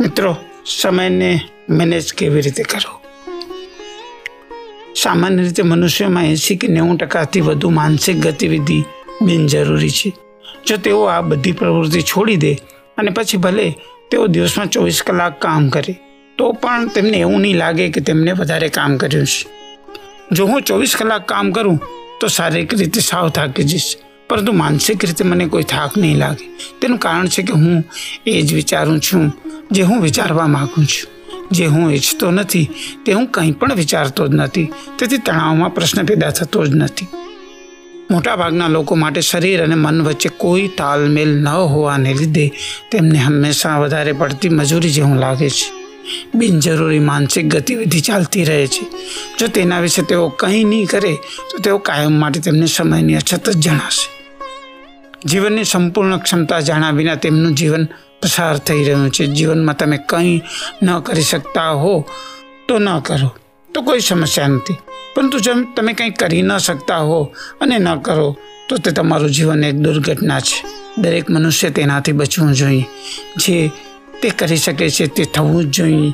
મિત્રો, સમયને મેનેજ કેવી રીતે કરો? સામાન્ય રીતે મનુષ્યમાં એંસી કે નેવું ટકાથી વધુ માનસિક ગતિવિધિ બિનજરૂરી છે. જો તેઓ આ બધી પ્રવૃત્તિ છોડી દે અને પછી ભલે તેઓ દિવસમાં ચોવીસ કલાક કામ કરે, તો પણ તેમને એવું નહીં લાગે કે તેમને વધારે કામ કર્યું છે. જો હું ચોવીસ કલાક કામ કરું, તો શારીરિક રીતે સાવ થાકી જઈશ. પરંતુ માનસિક રીતે મને કોઈ થાક નહીં લાગે. તેનું કારણ છે કે હું એ જ વિચારું છું જે હું વિચારવા માગું છું. જે હું ઈચ્છતો નથી, તે હું કંઈ પણ વિચારતો જ નથી. તેથી તણાવમાં પ્રશ્ન પેદા થતો જ નથી. મોટાભાગના લોકો માટે શરીર અને મન વચ્ચે કોઈ તાલમેલ ન હોવાને લીધે તેમને હંમેશા વધારે પડતી મજૂરી જેવું લાગે છે. બિનજરૂરી માનસિક ગતિવિધિ ચાલતી રહે છે. જો તેના વિશે તેઓ કંઈ નહીં કરે, તો તેઓ કાયમ માટે તેમને સમયની અછત જ જણાશે. જીવનની સંપૂર્ણ ક્ષમતા જાણ્યા વિના તેમનું જીવન પસાર થઈ રહ્યું છે. જીવનમાં તમે કંઈ ન કરી શકતા હો તો ન કરો. તો કોઈ સમસ્યા નથી. પરંતુ જો તમે કંઈ કરી ન શકતા હો અને ન કરો, તો તે તમારું જીવન એક દુર્ઘટના છે. દરેક મનુષ્ય તેનાથી બચવું જોઈએ. જે તે કરી શકે છે તે થવું જ જોઈએ.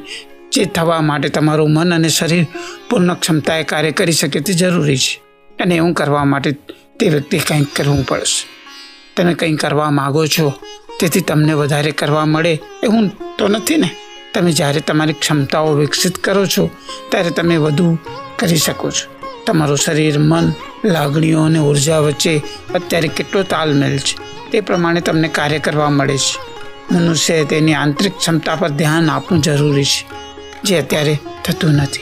જે થવા માટે તમારું મન અને શરીર પૂર્ણ ક્ષમતાએ કાર્ય કરી શકે તે જરૂરી છે. અને એવું કરવા માટે તે વ્યક્તિ કંઈક કરવું પડશે. તમે કંઈ કરવા માગો છો? તેથી તમને વધારે કરવા મળે એવું તો નથી ને. તમે જ્યારે તમારી ક્ષમતાઓ વિકસિત કરો છો, ત્યારે તમે વધુ કરી શકો છો. તમારું શરીર, મન, લાગણીઓ અને ઊર્જા વચ્ચે અત્યારે કેટલો તાલમેલ છે. તે પ્રમાણે તમને કાર્ય કરવા મળે છે. મનુષ્યએ તેની આંતરિક ક્ષમતા પર ધ્યાન આપવું જરૂરી છે. જે અત્યારે થતું નથી.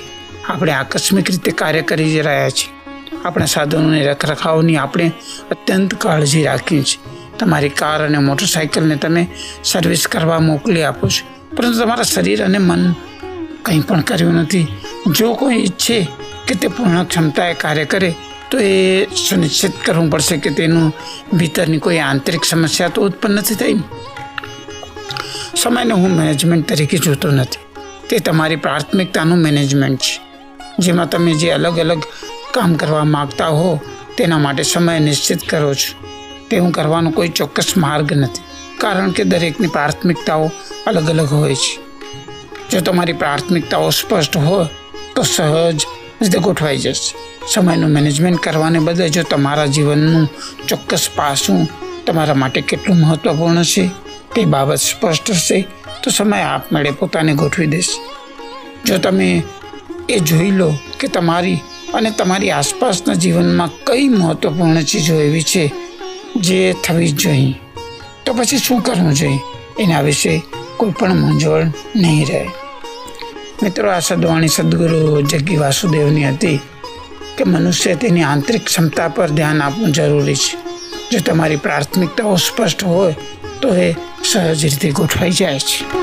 આપણે આકસ્મિક રીતે કાર્ય કરી રહ્યા છીએ. આપણા સાધનોની રખરખાવની આપણે અત્યંત કાળજી રાખી છે તમારી કાર અને મોટરસાઇકલને તમે સર્વિસ કરવા મોકલી આપો છો. પરંતુ તમારા શરીર અને મન કંઈ પણ કર્યું નથી. જો કોઈ ઈચ્છે કે તે પૂર્ણ ક્ષમતાએ કાર્ય કરે, તો એ સુનિશ્ચિત કરવું પડશે કે તેનું ભીતરની કોઈ આંતરિક સમસ્યા તો ઉત્પન્ન નથી થઈ. સમયને હું મેનેજમેન્ટ તરીકે જોતો નથી. તે તમારી પ્રાથમિકતાનું મેનેજમેન્ટ છે. જેમાં તમે જે અલગ અલગ કામ કરવા માગતા હો, તેના માટે સમય નિશ્ચિત કરો છો. તેવું કરવાનો કોઈ ચોક્કસ માર્ગ નથી, કારણ કે દરેકની પ્રાથમિકતાઓ અલગ અલગ હોય છે. જો તમારી પ્રાથમિકતાઓ સ્પષ્ટ હોય, તો સહજ રીતે ગોઠવાઈ જશે. સમયનું મેનેજમેન્ટ કરવાને બદલે જો તમારા જીવનનું ચોક્કસ પાસું તમારા માટે કેટલું મહત્વપૂર્ણ છે, તે બાબત સ્પષ્ટ હશે, તો સમય આપમેળે પોતાને ગોઠવી દેશે. જો તમે એ જોઈ લો કે તમારી અને તમારી આસપાસના જીવનમાં કઈ મહત્વપૂર્ણ ચીજો એવી છે જે થવી જ જોઈએ? તો પછી શું કરવું જોઈએ? એના વિશે કોઈ પણ મૂંઝવણ નહીં રહે. મિત્રો, આ સદવાણી સદગુરુ જગ્ગી વાસુદેવની હતી કે મનુષ્ય તેની આંતરિક ક્ષમતા પર ધ્યાન આપવું જરૂરી છે. જો તમારી પ્રાથમિકતાઓ સ્પષ્ટ હોય તો એ સહજ રીતે ગોઠવાઈ જાય છે.